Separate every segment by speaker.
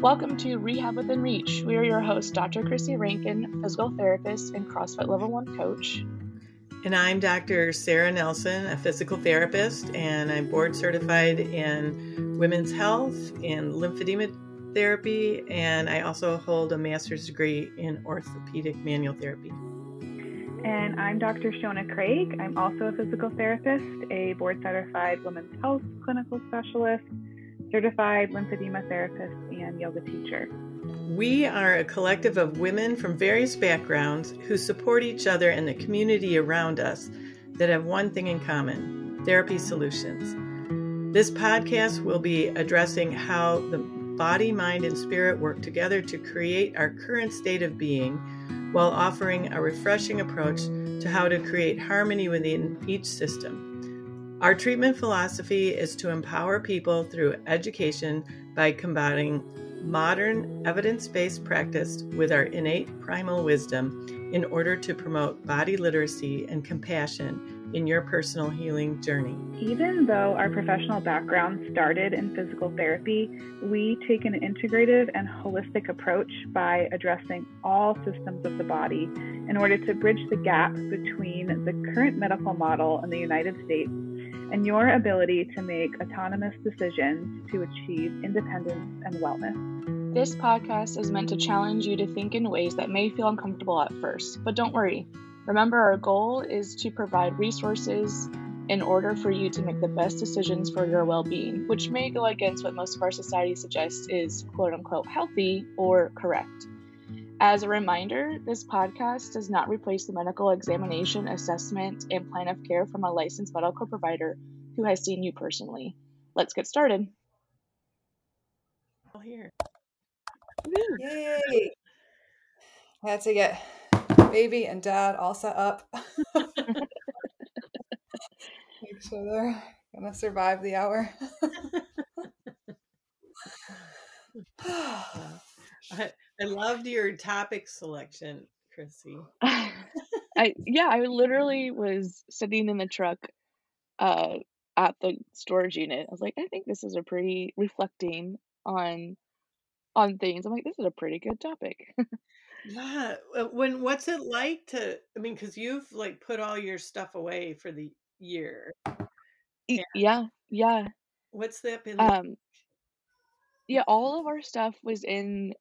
Speaker 1: Welcome to Rehab Within Reach. We are your hosts, Dr. Chrissy Rankin, physical therapist and CrossFit Level 1 coach.
Speaker 2: And I'm Dr. Sara Nelson, a physical therapist, and I'm board certified in women's health and lymphedema therapy, and I also hold a master's degree in orthopedic manual therapy.
Speaker 3: And I'm Dr. Shona Craig. I'm also a physical therapist, a board certified women's health clinical specialist, certified lymphedema therapist, and yoga teacher.
Speaker 2: We are a collective of women from various backgrounds who support each other and the community around us that have one thing in common therapy solutions. This podcast will be addressing how the body, mind, and spirit work together to create our current state of being while offering a refreshing approach to how to create harmony within each system. Our treatment philosophy is to empower people through education by combining modern evidence based practice with our innate primal wisdom in order to promote body literacy and compassion in your personal healing journey.
Speaker 3: Even though our professional background started in physical therapy, we take an integrative and holistic approach by addressing all systems of the body in order to bridge the gap between the current medical model in the United States and your ability to make autonomous decisions to achieve independence and wellness.
Speaker 1: This podcast is meant to challenge you to think in ways that may feel uncomfortable at first, but don't worry. Remember, our goal is to provide resources in order for you to make the best decisions for your well being, which may go against what most of our society suggests is quote unquote healthy or correct. As a reminder, this podcast does not replace the medical examination, assessment, and plan of care from a licensed medical provider who has seen you personally. Let's get started.
Speaker 2: All here.
Speaker 4: Yay! Had to get baby and dad all set up. Make sure they're gonna survive the hour.
Speaker 2: I, I loved your topic selection, Chrissy.
Speaker 1: I yeah, I literally was sitting in the truck uh at the storage unit. I was like, I think this is a pretty reflecting on on things. I'm like, this is a pretty good topic.
Speaker 2: Yeah. uh, When what's it like to? I mean, because you've like put all your stuff away for the year. Yeah,
Speaker 1: yeah.
Speaker 2: What's that been like?
Speaker 1: Um yeah, all of our stuff was in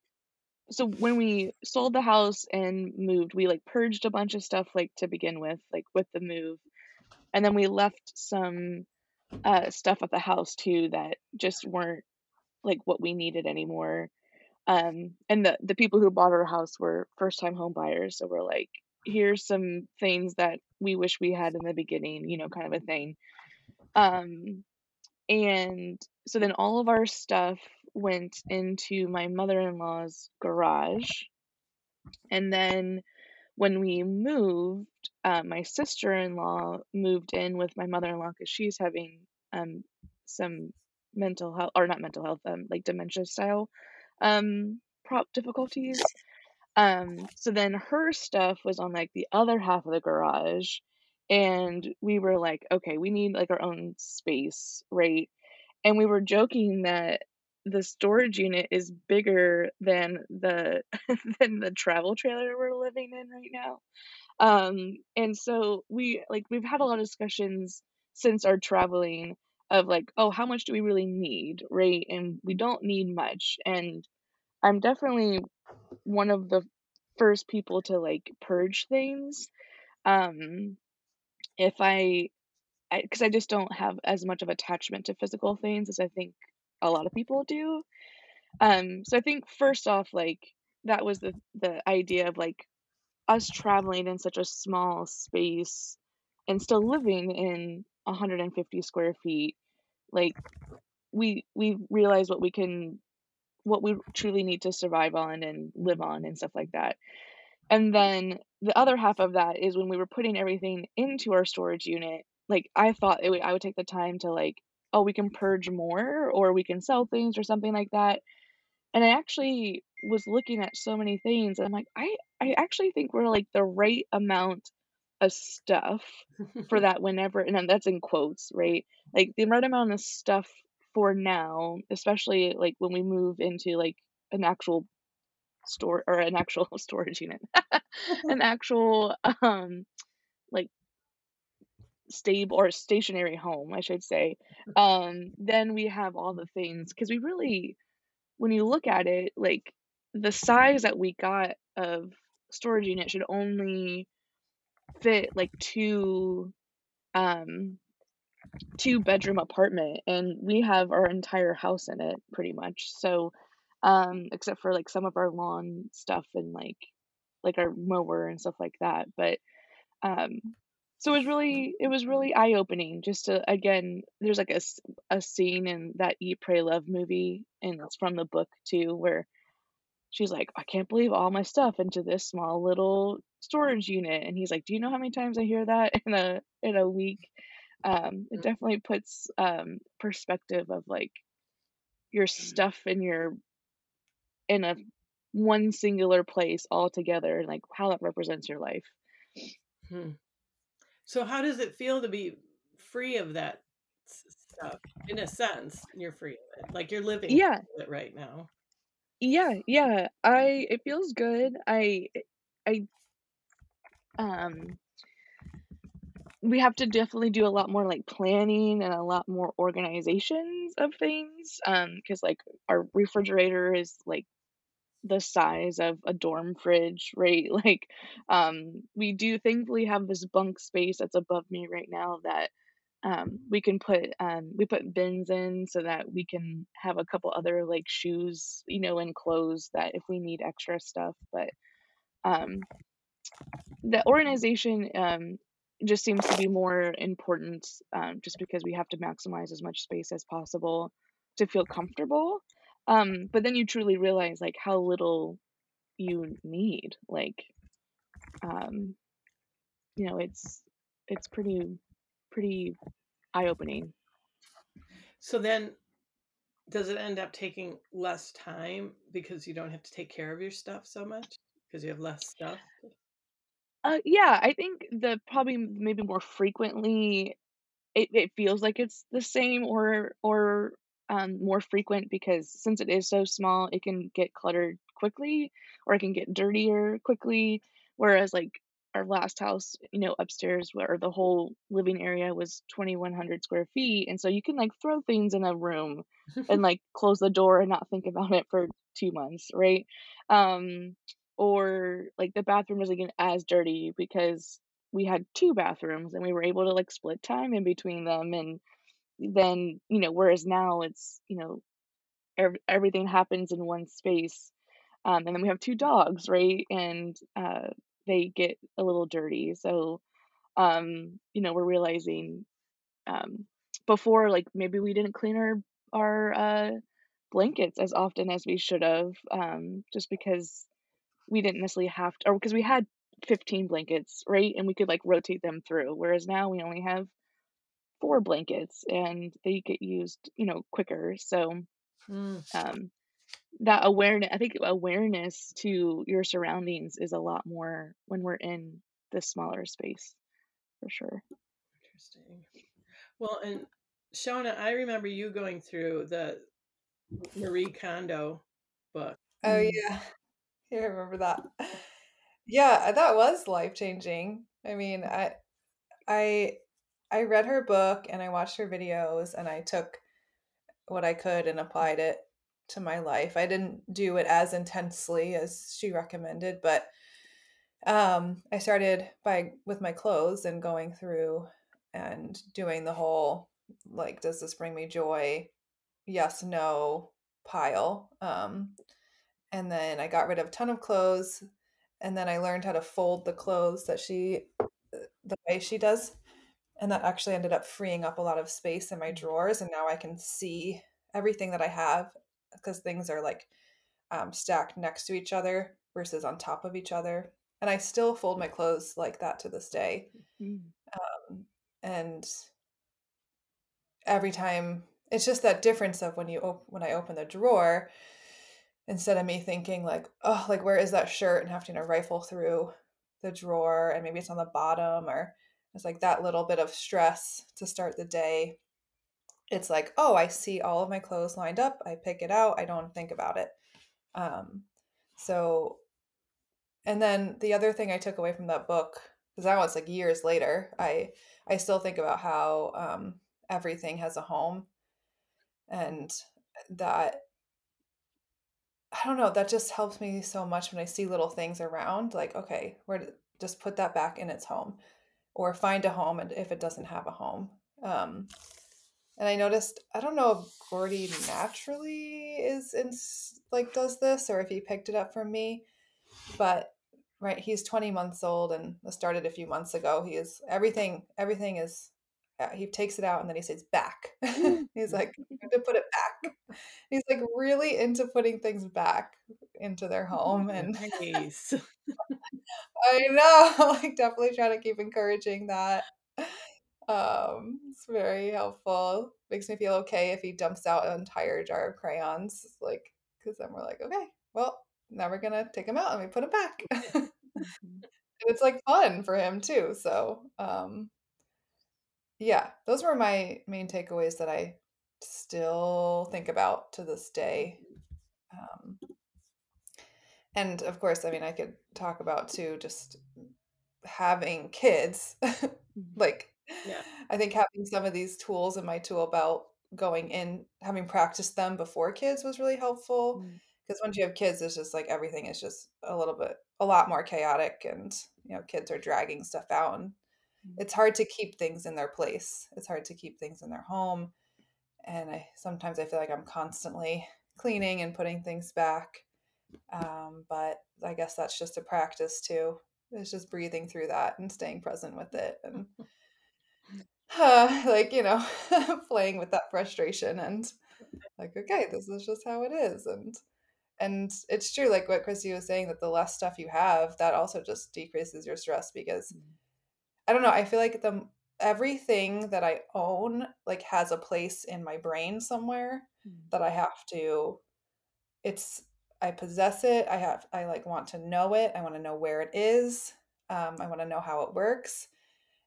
Speaker 1: so when we sold the house and moved, we like purged a bunch of stuff like to begin with, like with the move. And then we left some uh stuff at the house too that just weren't like what we needed anymore. Um and the the people who bought our house were first time home buyers, so we're like here's some things that we wish we had in the beginning, you know, kind of a thing. Um and so then all of our stuff went into my mother-in-law's garage and then when we moved uh, my sister-in-law moved in with my mother-in-law because she's having um, some mental health or not mental health um, like dementia style um, prop difficulties. Um, so then her stuff was on like the other half of the garage and we were like okay we need like our own space right? And we were joking that the storage unit is bigger than the than the travel trailer we're living in right now. Um and so we like we've had a lot of discussions since our traveling of like oh how much do we really need? Right? And we don't need much. And i'm definitely one of the first people to like purge things. Um if i because I, just don't have as much of attachment to physical things as I think a lot of people do. Um, so I think first off, like that was the the idea of like us traveling in such a small space and still living in 150 square feet. Like we we realize what we can what we truly need to survive on and live on and stuff like that. And then the other half of that is when we were putting everything into our storage unit like I thought it would I would take the time to like, oh, we can purge more or we can sell things or something like that. And I actually was looking at so many things and I'm like, I I actually think we're like the right amount of stuff for that whenever and that's in quotes, right? Like the right amount of stuff for now, especially like when we move into like an actual store or an actual storage unit, an actual um like stable or stationary home, I should say. Um, then we have all the things because we really, when you look at it, like the size that we got of storage unit should only fit like two um two bedroom apartment and we have our entire house in it pretty much so um except for like some of our lawn stuff and like like our mower and stuff like that but um so it was really it was really eye opening just to again there's like a, a scene in that eat pray love movie and it's from the book too where she's like i can't believe all my stuff into this small little storage unit and he's like do you know how many times i hear that in a in a week? Um it definitely puts um perspective of like your stuff in your in a one singular place all together and like how that represents your life.
Speaker 2: Hmm. So, how does it feel to be free of that stuff? In a sense, you're free of it. Like you're living
Speaker 1: yeah
Speaker 2: with it right now.
Speaker 1: yeah yeah i it feels good i i um we have to definitely do a lot more like planning and a lot more organizations of things um because like our refrigerator is like the size of a dorm fridge right? Like um we do thankfully have this bunk space that's above me right now that um we can put um we put bins in so that we can have a couple other like shoes you know and clothes that if we need extra stuff but um the organization um, just seems to be more important um, just because we have to maximize as much space as possible to feel comfortable um, but then you truly realize like how little you need like um, you know it's it's pretty pretty eye-opening
Speaker 2: So then, does it end up taking less time because you don't have to take care of your stuff so much because you have less stuff?
Speaker 1: uh, yeah i think the probably maybe more frequently it, it feels like it's the same or or um, more frequent because since it is so small, it can get cluttered quickly or it can get dirtier quickly. Whereas like our last house, you know, upstairs where the whole living area was 2100 square feet. And so you can like throw things in a room and like close the door and not think about it for two months, right? Um, or like the bathroom wasn't as dirty because we had two bathrooms and we were able to like split time in between them and then you know whereas now it's you know ev- everything happens in one space um, and then we have two dogs right? And uh, they get a little dirty. So um, you know we're realizing um, before like maybe we didn't clean our our uh, blankets as often as we should have um, just because we didn't necessarily have to or because we had 15 blankets right? And we could like rotate them through whereas now we only have four blankets and they get used you know quicker so
Speaker 2: Mm.
Speaker 1: um that awareness i think awareness to your surroundings is a lot more when we're in the smaller space for sure
Speaker 2: Interesting. Well, and Shona, I remember you going through the Marie Kondo book.
Speaker 4: Oh
Speaker 1: Mm.
Speaker 4: yeah, yeah, I remember that. Yeah, that was life changing. I mean, I I I read her book and I watched her videos and I took what I could and applied it to my life. I didn't do it as intensely as she recommended, but um I started by with my clothes and going through and doing the whole like does this bring me joy? Yes, no pile. Um and then I got rid of a ton of clothes and then I learned how to fold the clothes that she the way she does and that actually ended up freeing up a lot of space in my drawers and now I can see everything that I have because things are like um, stacked next to each other versus on top of each other and I still fold my clothes like that to this day
Speaker 1: Mm.
Speaker 4: um, and every time it's just that difference of when you op- when I open the drawer instead of me thinking like oh like where is that shirt and having to rifle through the drawer and maybe it's on the bottom or it's like that little bit of stress to start the day. It's like oh i see all of my clothes lined up i pick it out i don't think about it. Um, so, and then the other thing I took away from that book, because now it's like years later, I I still think about how um, everything has a home, and that I don't know, that just helps me so much when I see little things around, like, okay, where just put that back in its home or find a home and if it doesn't have a home. Um, and I noticed, I don't know if Gordy naturally is in like does this or if he picked it up from me, but right, he's 20 months old and started a few months ago. He is everything, everything is uh, he takes it out and then he says back. he's like to put it back. He's like really into putting things back into their home and
Speaker 2: Nice.
Speaker 4: I know, like definitely trying to keep encouraging that. Um, it's very helpful. Makes me feel okay if he dumps out an entire jar of crayons, like because then we're like, okay, well, now we're gonna take them out and we put them back. and
Speaker 1: Mhm.
Speaker 4: it's like fun for him too. So, um, yeah, those were my main takeaways that I still think about to this day. Um, and of course, I mean, I could talk about too just having kids.
Speaker 1: Mhm.
Speaker 4: like,
Speaker 2: Yeah.
Speaker 4: I think having some of these tools in my tool belt going in, having practiced them before kids was really helpful.
Speaker 1: Mm.
Speaker 4: Because once you have kids, it's just like everything is just a little bit, a lot more chaotic, and you know, kids are dragging stuff out, and
Speaker 1: Mm.
Speaker 4: It's hard to keep things in their place. It's hard to keep things in their home, and I sometimes I feel like I'm constantly cleaning and putting things back. Um, but I guess that's just a practice too. It's just breathing through that and staying present with it, and uh, like you know, playing with that frustration and like, okay, this is just how it is, and and it's true, like what Chrissy was saying, that the less stuff you have, that also just decreases your stress because
Speaker 1: Mm.
Speaker 4: I don't know, I feel like the everything that I own like has a place in my brain somewhere
Speaker 1: Mm.
Speaker 4: that I have to it's I possess it. I have I like want to know it. I want to know where it is. Um, I want to know how it works.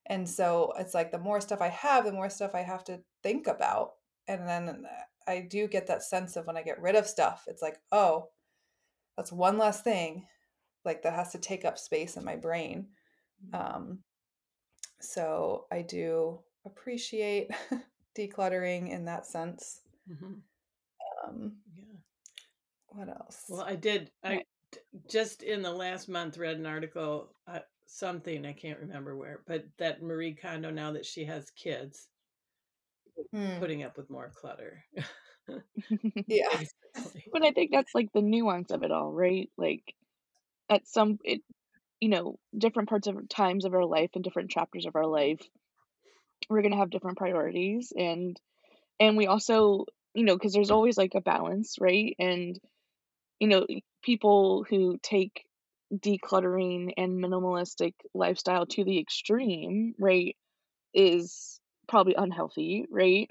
Speaker 4: And so it's like the more stuff I have, the more stuff I have to think about. And then I do get that sense of when I get rid of stuff, it's like, oh, that's one less thing like that has to take up space in my brain.
Speaker 1: Mm.
Speaker 4: Um, so I do appreciate decluttering in that sense.
Speaker 2: Mhm.
Speaker 4: Um,
Speaker 2: Yeah.
Speaker 4: what else?
Speaker 2: Well, I did. I just in the last month read an article, uh, something I can't remember where, but that Marie Kondo, now that she has kids,
Speaker 4: Hmm.
Speaker 2: putting up with more clutter.
Speaker 4: Yeah.
Speaker 1: But I think that's like the nuance of it all, right? Like at some it you know, different parts of times of our life and different chapters of our life, we're going to have different priorities and and we also, you know, cuz there's always like a balance, right? And you know, people who take decluttering and minimalistic lifestyle to the extreme, right, is probably unhealthy, right?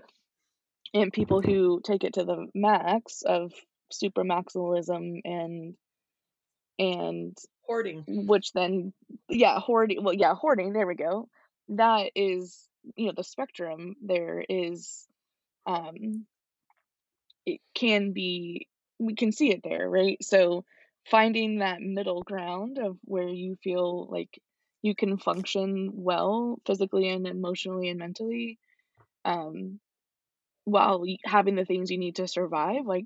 Speaker 1: And people who take it to the max of super maximalism and and
Speaker 2: Hoarding.
Speaker 1: which then yeah, hoarding well yeah, hoarding, there we go. That is, you know, the spectrum there is um it can be we can see it there, right? So finding that middle ground of where you feel like you can function well physically and emotionally and mentally um while having the things you need to survive like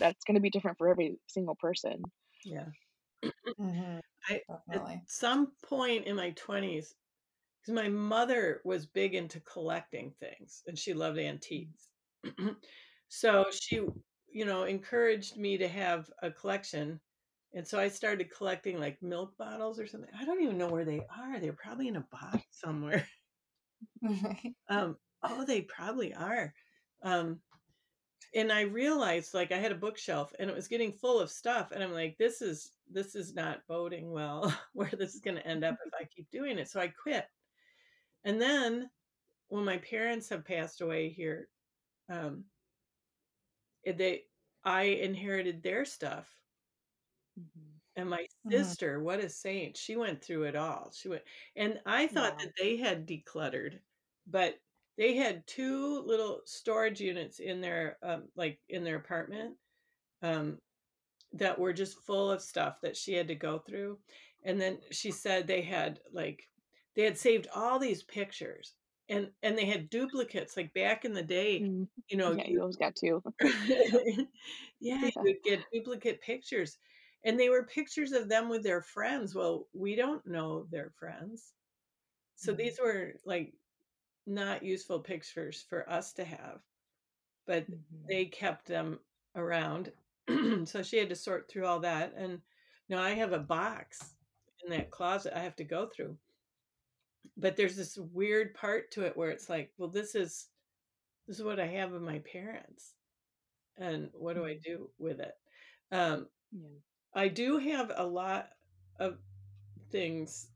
Speaker 1: that's going to be different for every single person
Speaker 2: Yeah.
Speaker 4: Mhm.
Speaker 2: I
Speaker 4: Definitely.
Speaker 2: at some point in my 20s, because my mother was big into collecting things and she loved antiques. so she, you know, encouraged me to have a collection. And so I started collecting like milk bottles or something. I don't even know where they are. They're probably in a box somewhere. Um, oh, they probably are. Um, and I realized like I had a bookshelf and it was getting full of stuff, and I'm like, this is this is not boding well where this is going to end up if I keep doing it. So I quit. And then when my parents have passed away here, um, it- they I inherited their stuff. And my
Speaker 4: Mhm.
Speaker 2: sister, what a saint, she went through it all. She went, and I thought
Speaker 1: Wow.
Speaker 2: that they had decluttered, but they had two little storage units in their, um, like in their apartment, um, that were just full of stuff that she had to go through. And then she said they had like they had saved all these pictures and and they had duplicates like back in the day,
Speaker 1: Mm.
Speaker 2: you know,
Speaker 1: Yeah,
Speaker 2: you
Speaker 1: always got two.
Speaker 2: yeah,
Speaker 1: Yeah.
Speaker 2: you would get duplicate pictures. And they were pictures of them with their friends. Well, we don't know their friends. So
Speaker 1: Mhm.
Speaker 2: these were like not useful pictures for us to have, but
Speaker 1: Mhm.
Speaker 2: they kept them around. so she had to sort through all that. And now I have a box in that closet I have to go through. But there's this weird part to it where it's like, well, this is this is what I have of my parents. And what do I
Speaker 1: Mhm.
Speaker 2: do with it? Um,
Speaker 1: Yeah.
Speaker 2: I do have a lot of things,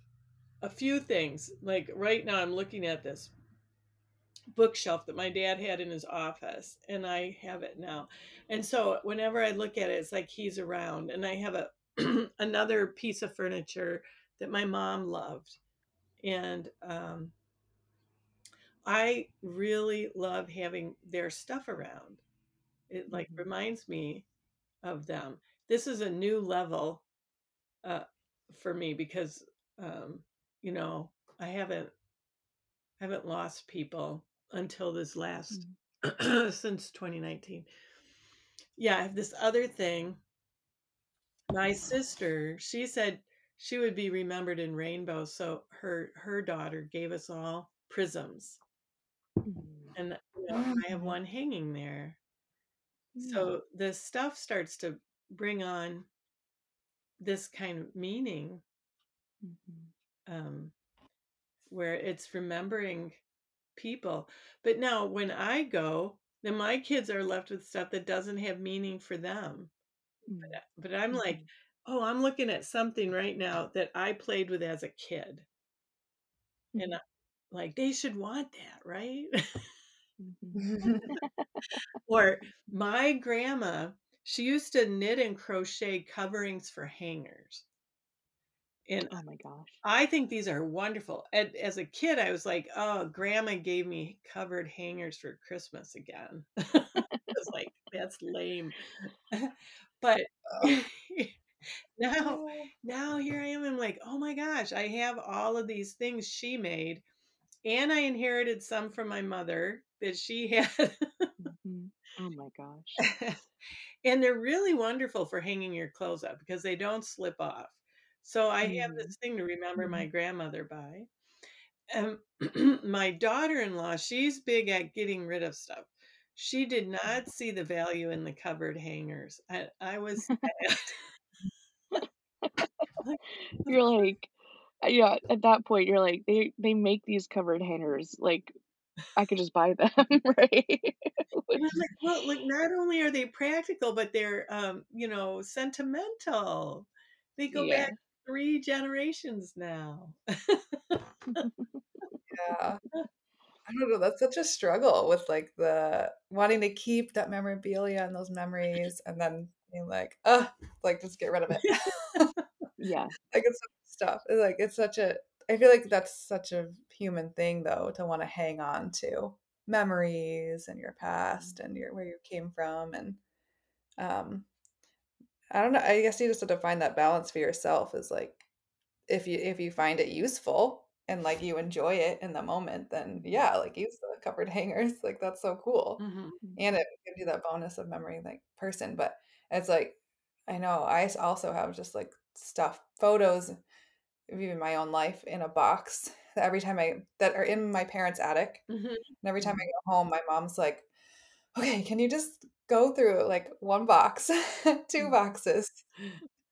Speaker 2: a few things. Like right now, I'm looking at this bookshelf that my dad had in his office, and I have it now. And so whenever I look at it, it's like he's around. And I have a another piece of furniture that my mom loved, and um, I really love having their stuff around. It like
Speaker 1: Mhm.
Speaker 2: reminds me of them. This is a new level uh, for me because um, you know I haven't haven't lost people until this last
Speaker 1: Mhm.
Speaker 2: since 2019. Yeah, I have this other thing. My sister, she said she would be remembered in rainbow, so her her daughter gave us all prisms,
Speaker 1: Mhm.
Speaker 2: and you know, I have
Speaker 4: Mhm.
Speaker 2: one hanging there.
Speaker 1: Yeah.
Speaker 2: So the stuff starts to bring on this kind of meaning
Speaker 1: Mhm.
Speaker 2: um, where it's remembering people. But now when I go, then my kids are left with stuff that doesn't have meaning for them.
Speaker 1: Mm.
Speaker 2: But, but I'm like,
Speaker 1: Mhm.
Speaker 2: oh, I'm looking at something right now that I played with as a kid. And
Speaker 1: Mhm.
Speaker 2: I, like, they should want that, right?
Speaker 1: Mhm.
Speaker 2: or my grandma, she used to knit and crochet coverings for hangers. And
Speaker 1: Oh my gosh.
Speaker 2: I think these are wonderful. And as a kid, I was like, oh, grandma gave me covered hangers for Christmas again. I was like, that's lame. but
Speaker 4: Oh.
Speaker 2: now, now here I am. I'm like, oh my gosh, I have all of these things she made. And I inherited some from my mother that she had.
Speaker 1: Mhm. Oh my gosh.
Speaker 2: and they're really wonderful for hanging your clothes up because they don't slip off. So I have
Speaker 1: Mhm.
Speaker 2: this thing to remember my grandmother by. Um, my daughter-in-law, she's big at getting rid of stuff. She did not see the value in the covered hangers. I, I was
Speaker 1: You're like, uh, yeah, at that point, you're like, they they make these covered hangers, like, I could just buy them, right?
Speaker 2: Like, well, like not only are they practical, but they're um, you know, sentimental. They go
Speaker 1: Yeah.
Speaker 2: back three generations now.
Speaker 4: Yeah. I don't know. That's such a struggle with like the wanting to keep that memorabilia and those memories, and then being like, oh, like just get rid of it.
Speaker 1: Yeah.
Speaker 4: like it's stuff. It's like it's such a. I feel like that's such a human thing though to want to hang on to memories and your past and your where you came from and um I don't know. I guess you just have to find that balance for yourself. Is like if you if you find it useful and like you enjoy it in the moment, then yeah, like use the covered hangers. Like that's so cool.
Speaker 2: Mhm.
Speaker 4: And it gives you that bonus of memory like person. But it's like I know I also have just like stuff, photos of even my own life in a box that every time I that are in my parents' attic.
Speaker 2: Mhm.
Speaker 4: And every time I
Speaker 1: Mhm.
Speaker 4: go home, my mom's like, Okay, can you just go through like one box, two
Speaker 1: Mhm.
Speaker 4: boxes?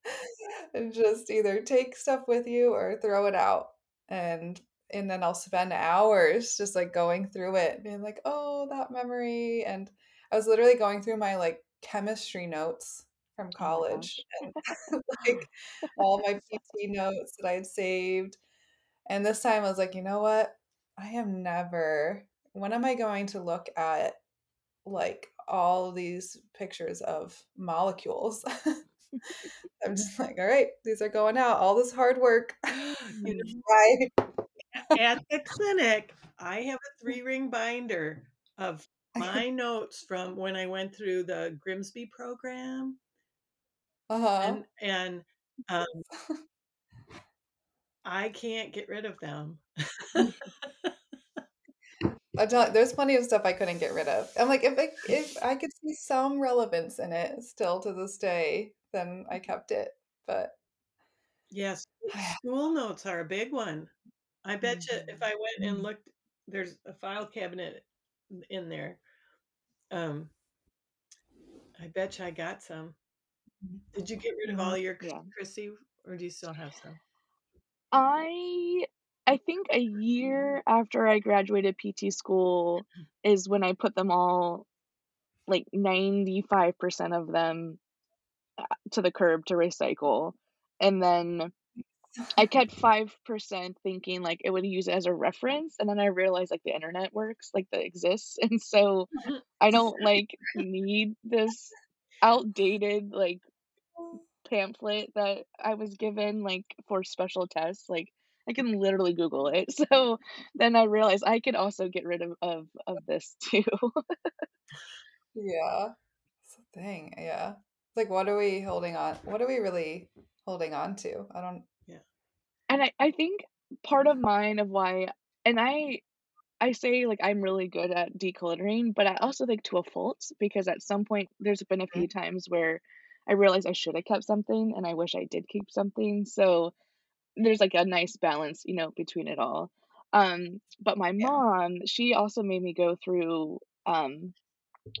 Speaker 4: and just either take stuff with you or throw it out. And and then I'll spend hours just like going through it, being like, "Oh, that memory." And I was literally going through my like chemistry notes from
Speaker 1: Oh
Speaker 4: college
Speaker 1: gosh.
Speaker 4: and like all my PT notes that I had saved. And this time I was like, "You know what? I am never when am I going to look at like all these pictures of molecules?" I'm just like, "All right, these are going out. All this hard work."
Speaker 1: Mhm.
Speaker 4: Bye.
Speaker 2: at the clinic, I have a three ring binder of my notes from when I went through the Grimsby program.
Speaker 4: Uh-huh.
Speaker 2: And and um I can't get rid of them.
Speaker 4: I tell there's plenty of stuff I couldn't get rid of. I'm like, if I if I could see some relevance in it still to this day, then I kept it. But
Speaker 2: Yes, school notes are a big one. I bet you if mm-hmm, I went and mm-hmm. looked, there's a file cabinet in there. Um, I bet you I got some. Mm-hmm. Did you get rid of all your
Speaker 1: Yeah.
Speaker 2: Chrissy, or do you still have some?
Speaker 1: I I think a year after I graduated PT school is when I put them all, like 95% of them, uh, to the curb to recycle, and then I kept 5% thinking, like, it would use it as a reference, and then I realized, like, the internet works, like, that exists, and so I don't, like, need this outdated, like, pamphlet that I was given, like, for special tests, like, I can literally Google it, so then I realized I could also get rid of of of this too.
Speaker 4: Yeah. That's the thing, yeah. Like, what are we holding on what are we really holding on to? I don't Yeah.
Speaker 1: And I I think part of mine of why and I I say, like, I'm really good at decluttering, but I also think to a fault because at some point there's been a few mm. times where I realized I should have kept something and I wish I did keep something, so there's, like, a nice balance, you know, between it all. Um, but my
Speaker 4: Yeah.
Speaker 1: mom, she also made me go through, um,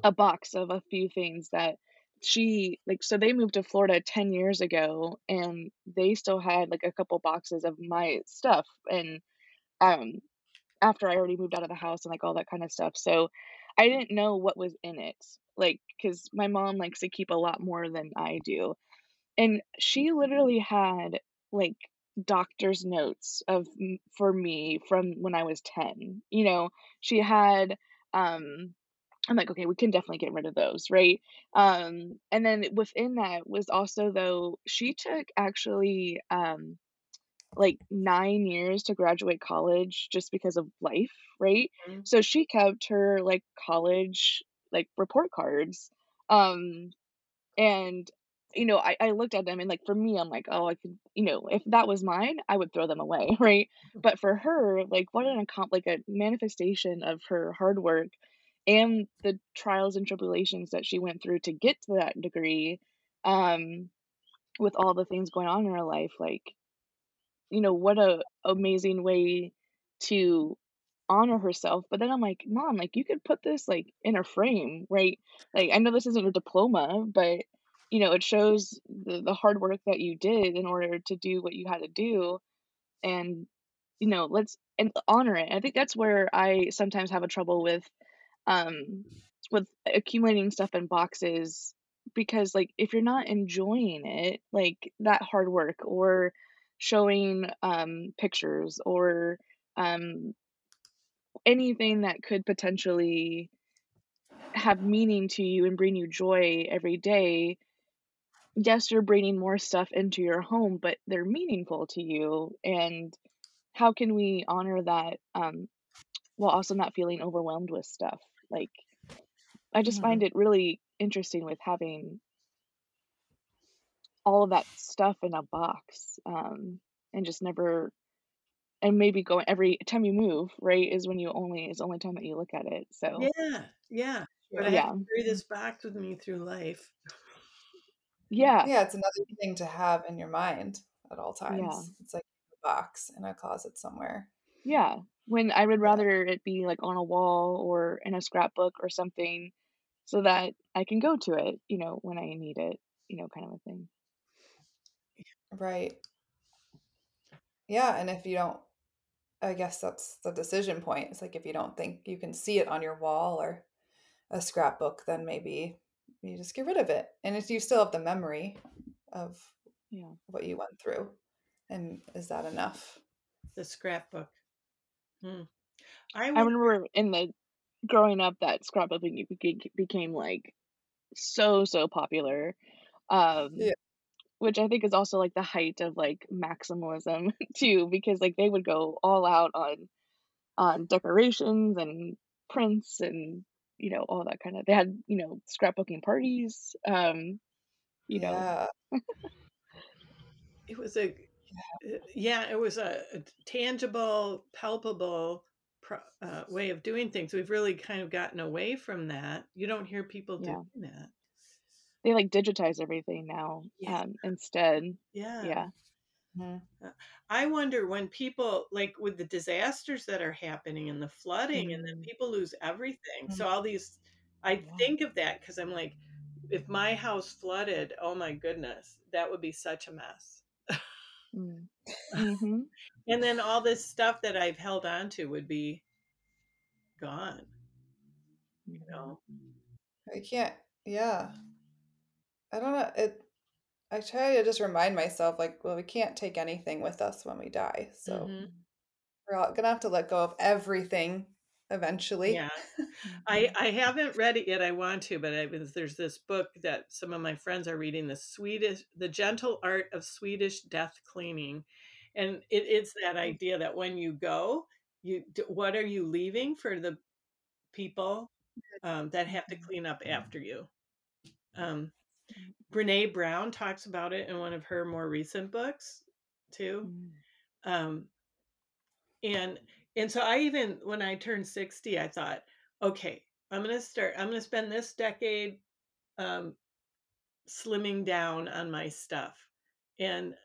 Speaker 1: a box of a few things that she like, so they moved to Florida 10 years ago, and they still had, like, a couple boxes of my stuff, and, um, after I already moved out of the house and, like, all that kinda stuff, so I didn't know what was in it, Like cuz my mom likes to keep a lot more than I do, and she literally had, like, doctor's notes of for me from when I was 10, you know? She had, um I'm like, "Okay, we can definitely get rid of those," right? Um, and then within that was also though she took actually, um, like, 9 years to graduate college just because of life, right?
Speaker 2: Mhm.
Speaker 1: So she kept her, like, college, like, report cards, um, and, you know, I I looked at them and, like, for me, I'm like, "Oh, I could" you know, if that was mine, I would throw them away, right? But for her, like, what an accom like, a manifestation of her hard work and the trials and tribulations that she went through to get to that degree, um, with all the things going on in her life, like, you know, what a amazing way to honor herself, but then I'm like, "Mom, like, you could put this, like, in a frame, right? Like, I know this isn't your diploma, but, you know, it shows the the hard work that you did in order to do what you had to do, and, you know, let's and honor it." I think that's where I sometimes have a trouble with, um, with accumulating stuff in boxes because, like, if you're not enjoying it, like, that hard work or showing, um, pictures or, um, anything that could potentially have meaning to you and bring you joy every day, yes, you're bringing more stuff into your home, but they're meaningful to you, and how can we honor that, um, while also not feeling overwhelmed with stuff? Like, I just find
Speaker 2: Mhm.
Speaker 1: it really interesting with having all of that stuff in a box, um, and just never and maybe going every time you move, right, is when you only is the only time that you look at it, so
Speaker 2: Yeah, yeah, but I have
Speaker 1: Yeah.
Speaker 2: to carry this box with me through life.
Speaker 1: Yeah.
Speaker 4: Yeah, it's another thing to have in your mind at all
Speaker 1: Yeah.
Speaker 4: times. It's like a box in a closet somewhere.
Speaker 1: Yeah, when I would rather it be, like, on a wall or in a scrapbook or something so that I can go to it, you know, when I need it, you know, kind of a thing.
Speaker 4: Right. Yeah, and if you don't I guess that's the decision point. It's like if you don't think you can see it on your wall or a scrapbook, then maybe you just get rid of it. And if you still have the memory of
Speaker 1: Yeah.
Speaker 4: what you went through, and is that enough?
Speaker 2: The scrapbook. Hmm. I
Speaker 1: I remember in the growing up that scrapbooking beca became, like, so, so popular, um,
Speaker 4: Yeah.
Speaker 1: which I think is also, like, the height of, like, maximalism too, because, like, they would go all out on on decorations and prints and, you know, all that kinda they had, you know, scrapbooking parties, um you know.
Speaker 2: It was a uh, yeah, it was a, a tangible, palpable pro, uh, way of doing things. We've really kind of gotten away from that. You don't hear people
Speaker 1: Yeah.
Speaker 2: doing that.
Speaker 1: They like digitize everything now
Speaker 2: Yeah.
Speaker 1: um, instead.
Speaker 2: Yeah.
Speaker 1: Yeah.
Speaker 4: Mhm.
Speaker 2: I wonder when people like with the disasters that are happening and the flooding and then
Speaker 1: Mm.
Speaker 2: people lose everything.
Speaker 4: Mm.
Speaker 2: So all these I
Speaker 1: Yeah.
Speaker 2: think of that cuz I'm like if my house flooded, oh my goodness, that would be such a mess.
Speaker 1: Mm. hmm
Speaker 2: And then all this stuff that I've held on to would be gone, you know.
Speaker 4: I can't. Yeah. I don't know. It. I try to just remind myself, like, well, we can't take anything with us when we die, so
Speaker 2: Mhm.
Speaker 4: we're all gonna have to let go of everything eventually.
Speaker 2: Yeah. I I haven't read it yet. I want to, but I was there's this book that some of my friends are reading, the Swedish, the Gentle Art of Swedish Death Cleaning, and it, it's that idea that when you go, you what are you leaving for the people um, that have to clean up after you? Um, Brene Brown talks about it in one of her more recent books too
Speaker 1: Mm.
Speaker 2: um and and so i even when i turned 60 i thought okay i'm gonna start i'm gonna spend this decade um slimming down on my stuff and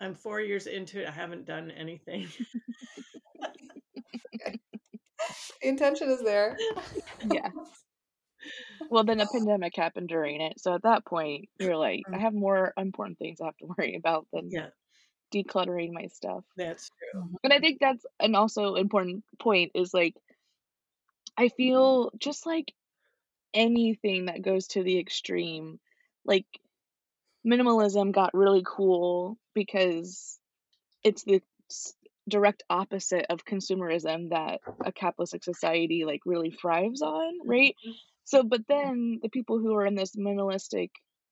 Speaker 2: i'm four years into it i haven't done anything
Speaker 4: The intention is there.
Speaker 1: Yeah. Well, then a pandemic happened during it. So at that point, you're like, I
Speaker 4: Mm.
Speaker 1: have more important things I have to worry about than
Speaker 2: yeah
Speaker 1: decluttering my stuff.
Speaker 2: that's true
Speaker 1: And I think that's an also important point is like, I feel just like anything that goes to the extreme, like minimalism got really cool because it's the direct opposite of consumerism that a capitalistic society like really thrives on, right?
Speaker 2: Mhm.
Speaker 1: So, but then the people who are in this minimalistic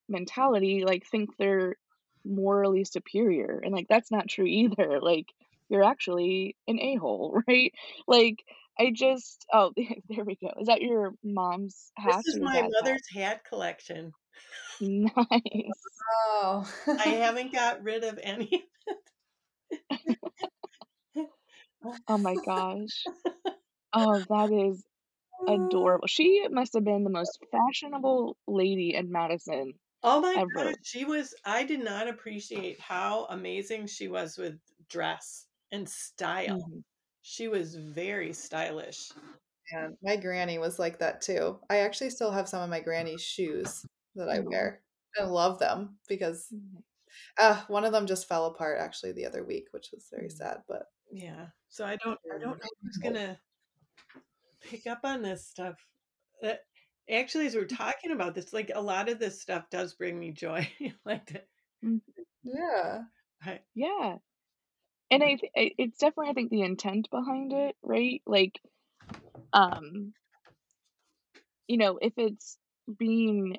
Speaker 1: mentality like think they're morally superior, and like that's not true either. Like you're actually an a hole, right? Like I just oh there we go. Is that your mom's
Speaker 2: hat?
Speaker 1: this
Speaker 2: is my
Speaker 1: dad's hat?
Speaker 2: mother's hat collection
Speaker 1: Nice.
Speaker 4: Oh.
Speaker 2: i haven't got rid of any
Speaker 1: Oh my gosh. Oh, that is adorable. She must have been the most fashionable lady in Madison
Speaker 2: oh my
Speaker 1: ever.
Speaker 2: gosh she was i did not appreciate how amazing she was with dress and style
Speaker 1: Mhm.
Speaker 2: She was very stylish.
Speaker 4: Man, my granny was like that too. I actually still have some of my granny's shoes that I wear. I love them because
Speaker 1: Mhm.
Speaker 4: uh, one of them just fell apart actually the other week, which was very
Speaker 1: Mm.
Speaker 4: sad. But
Speaker 2: Yeah. So I don't I don't know who's gonna pick up on this stuff. Uh, actually, as we're talking about this, like a lot of this stuff does bring me joy. like the,
Speaker 1: Mm.
Speaker 4: yeah,
Speaker 2: I,
Speaker 1: Yeah. And I, th- it's definitely I think the intent behind it, right? Like um you know, if it's being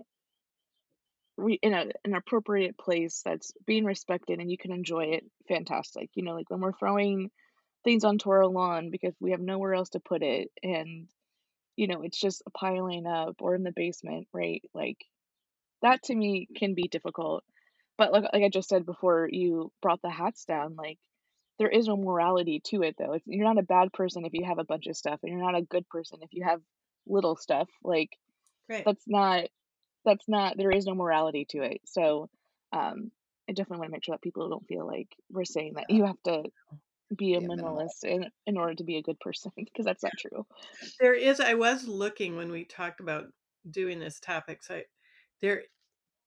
Speaker 1: re- in a an appropriate place that's being respected and you can enjoy it, fantastic. You know, like when we're throwing things onto our lawn because we have nowhere else to put it and you know, it's just piling up or in the basement, right? Like that to me can be difficult. But like like I just said before you brought the hats down, like there is no morality to it though. It's, you're not a bad person if you have a bunch of stuff and you're not a good person if you have little stuff. Like
Speaker 2: right.
Speaker 1: that's not that's not there is no morality to it. So um I definitely want to make sure that people don't feel like we're saying that you have to be a
Speaker 4: Be minimalist.
Speaker 1: in in order to be a good person because that's not true.
Speaker 2: There is. I was looking when we talked about doing this topic. So I- there,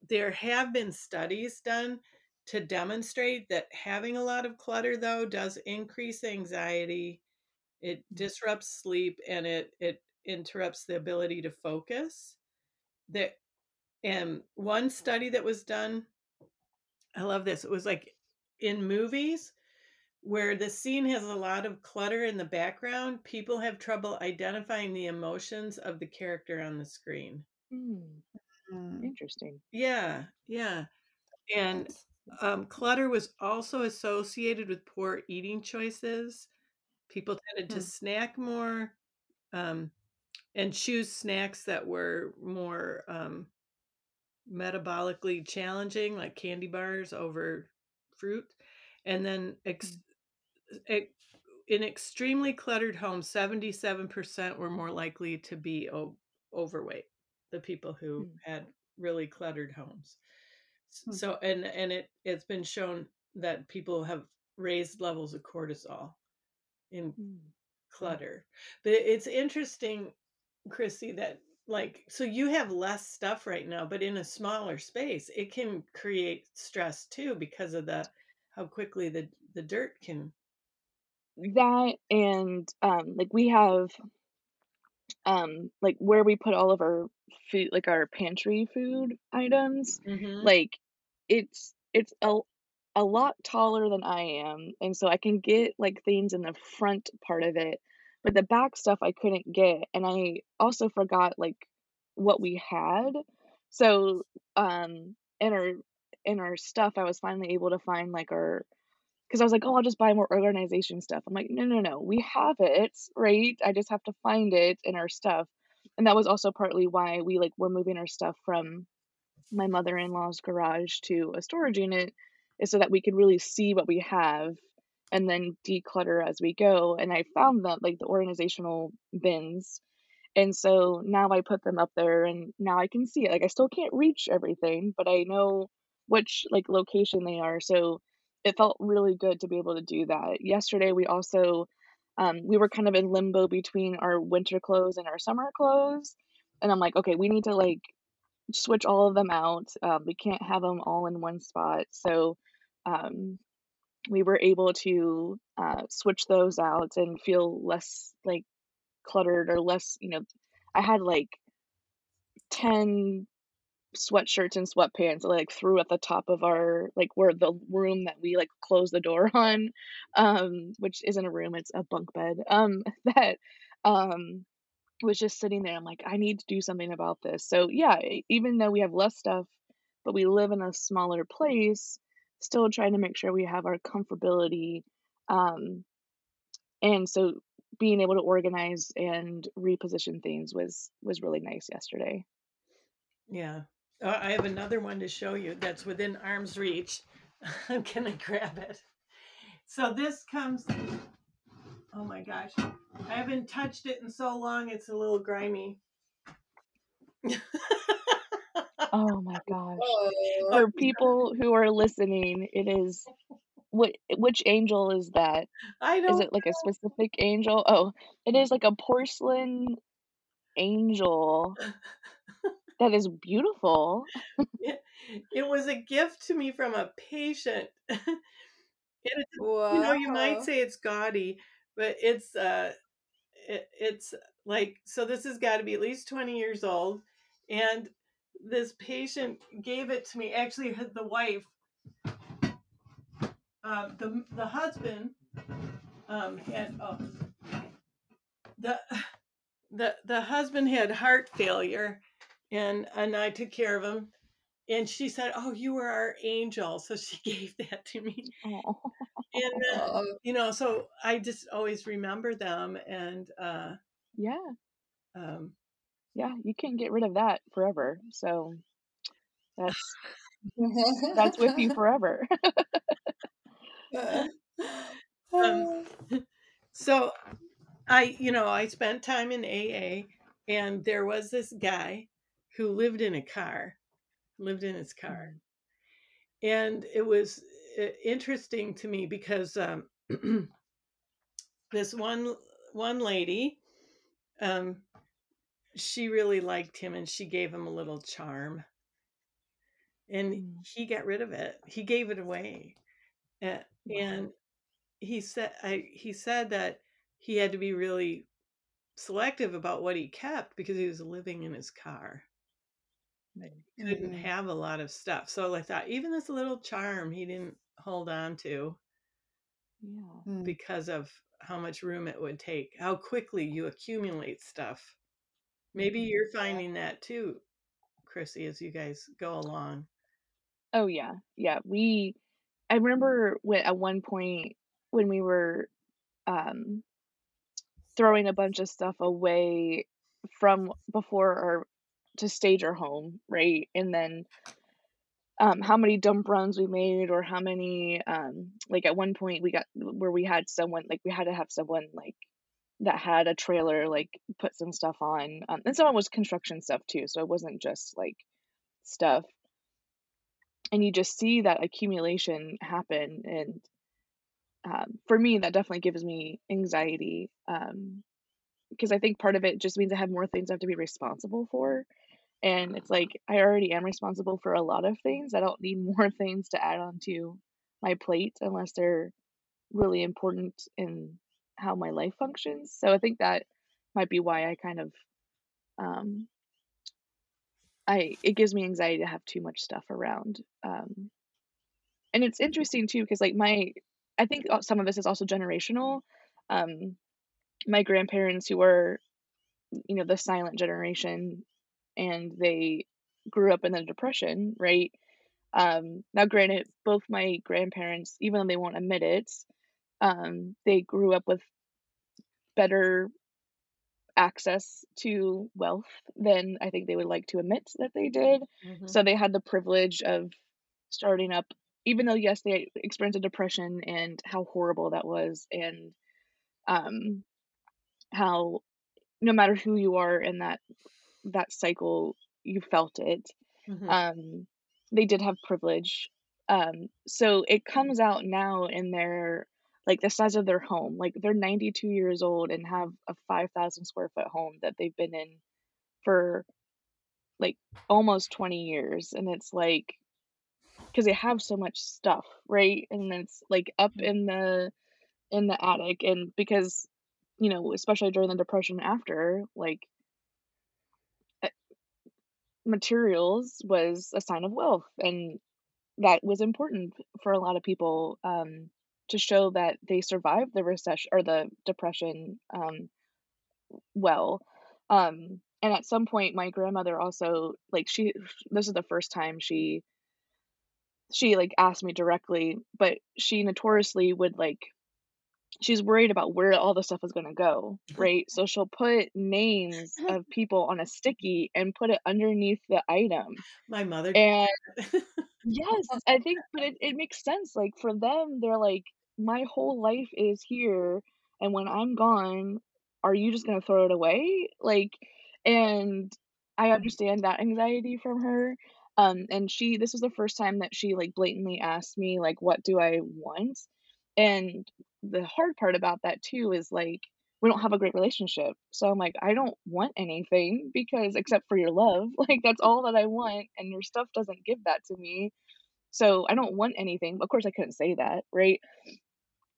Speaker 2: there have been studies done to demonstrate that having a lot of clutter though does increase anxiety. It mm-hmm. disrupts sleep and it it interrupts the ability to focus. That and one study that was done, I love this. It was like in movies where the scene has a lot of clutter in the background, people have trouble identifying the emotions of the character on the screen.
Speaker 1: Hmm,
Speaker 4: Mm,
Speaker 1: interesting.
Speaker 2: Yeah, yeah. And um, clutter was also associated with poor eating choices. People tended to
Speaker 4: Hmm.
Speaker 2: snack more um, and choose snacks that were more um, metabolically challenging, like candy bars over fruit. And then ex- in extremely cluttered homes, 77% were more likely to be o- overweight, the people who
Speaker 1: Mm.
Speaker 2: had really cluttered homes.
Speaker 3: Hmm.
Speaker 2: So and and it it's been shown that people have raised levels of cortisol in
Speaker 1: Mm.
Speaker 2: clutter. But it's interesting, Chrissy, that like so you have less stuff right now, but in a smaller space, it can create stress too because of the how quickly the the dirt can.
Speaker 1: That and um like we have um like where we put all of our food like our pantry food items
Speaker 2: Mhm.
Speaker 1: like it's it's a a lot taller than I am and so I can get like things in the front part of it but the back stuff I couldn't get and I also forgot like what we had so um in our in our stuff I was finally able to find like our because I was like, oh, I'll just buy more organization stuff. I'm like, no, no, no, we have it, right? I just have to find it in our stuff. And that was also partly why we like were moving our stuff from my mother-in-law's garage to a storage unit is so that we could really see what we have and then declutter as we go. And I found that like the organizational bins. And so now I put them up there and now I can see it. Like I still can't reach everything, but I know which like location they are. So it felt really good to be able to do that. Yesterday we also um, we were kind of in limbo between our winter clothes and our summer clothes. And I'm like, okay, we need to like switch all of them out. Um, we can't have them all in one spot. So um, we were able to uh, switch those out and feel less like cluttered or less, you know, I had like 10 sweatshirts and sweatpants like threw at the top of our like where the room that we like close the door on um which isn't a room it's a bunk bed um that um was just sitting there. I'm like I need to do something about this. So yeah even though we have less stuff but we live in a smaller place still trying to make sure we have our comfortability um and so being able to organize and reposition things was was really nice yesterday.
Speaker 2: Yeah. Uh, I have another one to show you that's within arm's reach. I'm gonna grab it. So this comes. Oh my gosh, I haven't touched it in so long. It's a little grimy.
Speaker 1: oh my gosh
Speaker 4: Oh,
Speaker 1: for people who are listening, it is what which angel is that?
Speaker 2: I don't.
Speaker 1: Is it like a specific angel? Oh, it is like a porcelain angel that is beautiful.
Speaker 2: It, was a gift to me from a patient. and it's,
Speaker 4: wow.
Speaker 2: you know, you might say it's gaudy, but it's uh, it, it's like so. This has got to be at least twenty years old, and this patient gave it to me. Actually, the wife, uh, the the husband, um, had oh, the the the husband had heart failure, and and I took care of him. And she said, "Oh, you were our angel," so she gave that to me.
Speaker 1: Oh,
Speaker 2: And uh,
Speaker 4: Oh,
Speaker 2: you know, so I just always remember them, and uh,
Speaker 1: yeah,
Speaker 2: um,
Speaker 1: yeah, you can't get rid of that forever. So that's that's with you forever.
Speaker 2: um, so I, you know, I spent time in AA, and there was this guy who lived in a car, lived in his car, and it was uh, interesting to me because um, this one one lady, um, she really liked him, and she gave him a little charm, and
Speaker 1: Mm.
Speaker 2: he got rid of it. He gave it away, Uh, and he said I, he said that he had to be really selective about what he kept because he was living in his car. He couldn't
Speaker 4: Mhm.
Speaker 2: have a lot of stuff. So I thought even this little charm he didn't hold on to
Speaker 1: Yeah.
Speaker 4: Mm.
Speaker 2: because of how much room it would take, how quickly you accumulate stuff. Maybe you're finding that too, Chrissy, as you guys go along.
Speaker 1: Oh yeah, yeah. We, I remember when at one point when we were um throwing a bunch of stuff away from before our to stage our home, right? And then um, how many dump runs we made or how many um, like at one point we got where we had someone like we had to have someone like that had a trailer like put some stuff on um, and some was construction stuff too so it wasn't just like stuff and you just see that accumulation happen and um, for me that definitely gives me anxiety um, because i think part of it just means i have more things i have to be responsible for and it's like I already am responsible for a lot of things. I don't need more things to add on to my plate unless they're really important in how my life functions. So I think that might be why I kind of um I it gives me anxiety to have too much stuff around. Um and it's interesting too because like my I think some of this is also generational. Um my grandparents who were you know the silent generation and they grew up in the depression, right? Um, now, granted, both my grandparents, even though they won't admit it, um, they grew up with better access to wealth than I think they would like to admit that they did. Mm-hmm. So they had the privilege of starting up, even though, yes, they experienced a depression and how horrible that was, and um, how no matter who you are in that that cycle you felt it mm-hmm. um they did have privilege um so it comes out now in their like the size of their home like they're 92 years old and have a 5000 square foot home that they've been in for like almost 20 years and it's like because they have so much stuff right and it's like up mm-hmm. in the in the attic and because you know especially during the depression after like materials was a sign of wealth and that was important for a lot of people um, to show that they survived the recession or the depression um, well um, and at some point my grandmother also like she this is the first time she she like asked me directly but she notoriously would like she's worried about where all the stuff is going to go, uh-huh. right? So she'll put names uh-huh. of people on a sticky and put it underneath the item.
Speaker 2: My mother.
Speaker 1: And yes, I think, but it, it makes sense. Like for them, they're like, my whole life is here. And when I'm gone, are you just going to throw it away? Like, and I mm-hmm. understand that anxiety from her. Um, and she, this was the first time that she like blatantly asked me, like, what do I want? And the hard part about that too is like we don't have a great relationship. So I'm like, I don't want anything because except for your love, like that's all that I want, and your stuff doesn't give that to me. So I don't want anything. Of course, I couldn't say that, right?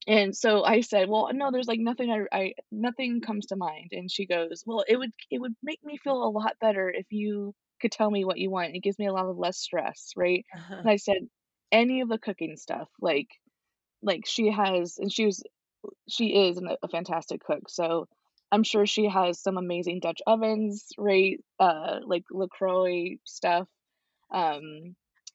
Speaker 1: And so I said, well, no, there's like nothing. I, I nothing comes to mind. And she goes, well, it would it would make me feel a lot better if you could tell me what you want. It gives me a lot of less stress, right? Uh-huh. And I said, any of the cooking stuff, like like she has and she was she is a fantastic cook so i'm sure she has some amazing dutch ovens right uh like lacroix stuff um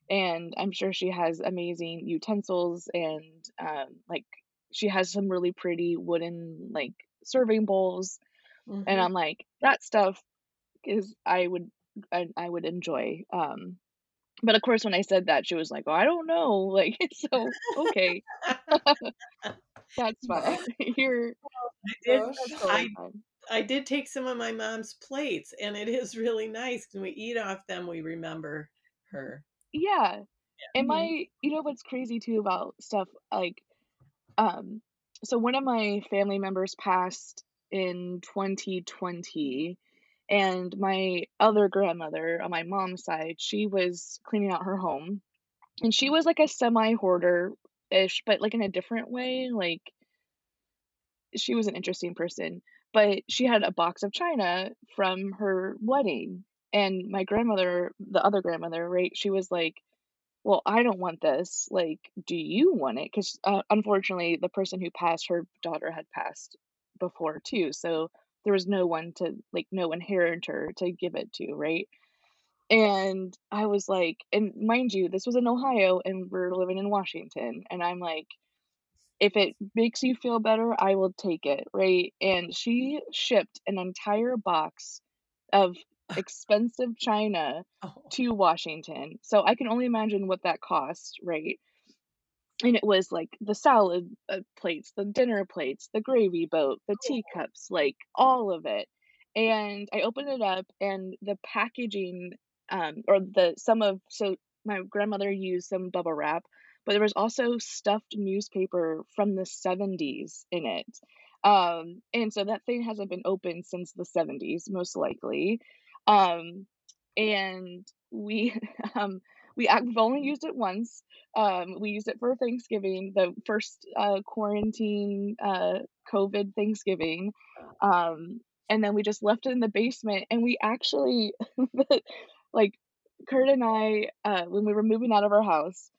Speaker 1: and i'm sure she has amazing utensils and um like she has some really pretty wooden like serving bowls mm-hmm. and i'm like that stuff is i would I, I would enjoy um but of course, when I said that, she was like, "Oh, I don't know." Like, so okay, that's fine. You're.
Speaker 2: I did. I, I did take some of my mom's plates, and it is really nice. When we eat off them, we remember her.
Speaker 1: Yeah, yeah. and my, mm-hmm. you know, what's crazy too about stuff like, um, so one of my family members passed in 2020 and my other grandmother on my mom's side, she was cleaning out her home. And she was like a semi hoarder ish, but like in a different way. Like she was an interesting person. But she had a box of china from her wedding. And my grandmother, the other grandmother, right, she was like, well, I don't want this. Like, do you want it? Because uh, unfortunately, the person who passed, her daughter had passed before too. So there was no one to like no inheritor to give it to, right? And I was like, and mind you, this was in Ohio and we're living in Washington. And I'm like, if it makes you feel better, I will take it, right? And she shipped an entire box of expensive china
Speaker 2: Oh.
Speaker 1: to Washington. So I can only imagine what that cost, right? And it was like the salad uh, plates, the dinner plates, the gravy boat, the teacups, like all of it. And I opened it up and the packaging um or the some of so my grandmother used some bubble wrap, but there was also stuffed newspaper from the 70s in it. Um and so that thing hasn't been opened since the 70s most likely. Um and we um we we've only used it once um, we used it for Thanksgiving, the first uh, quarantine uh, COVID Thanksgiving. Um, and then we just left it in the basement. And we actually, like, Kurt and I, uh, when we were moving out of our house,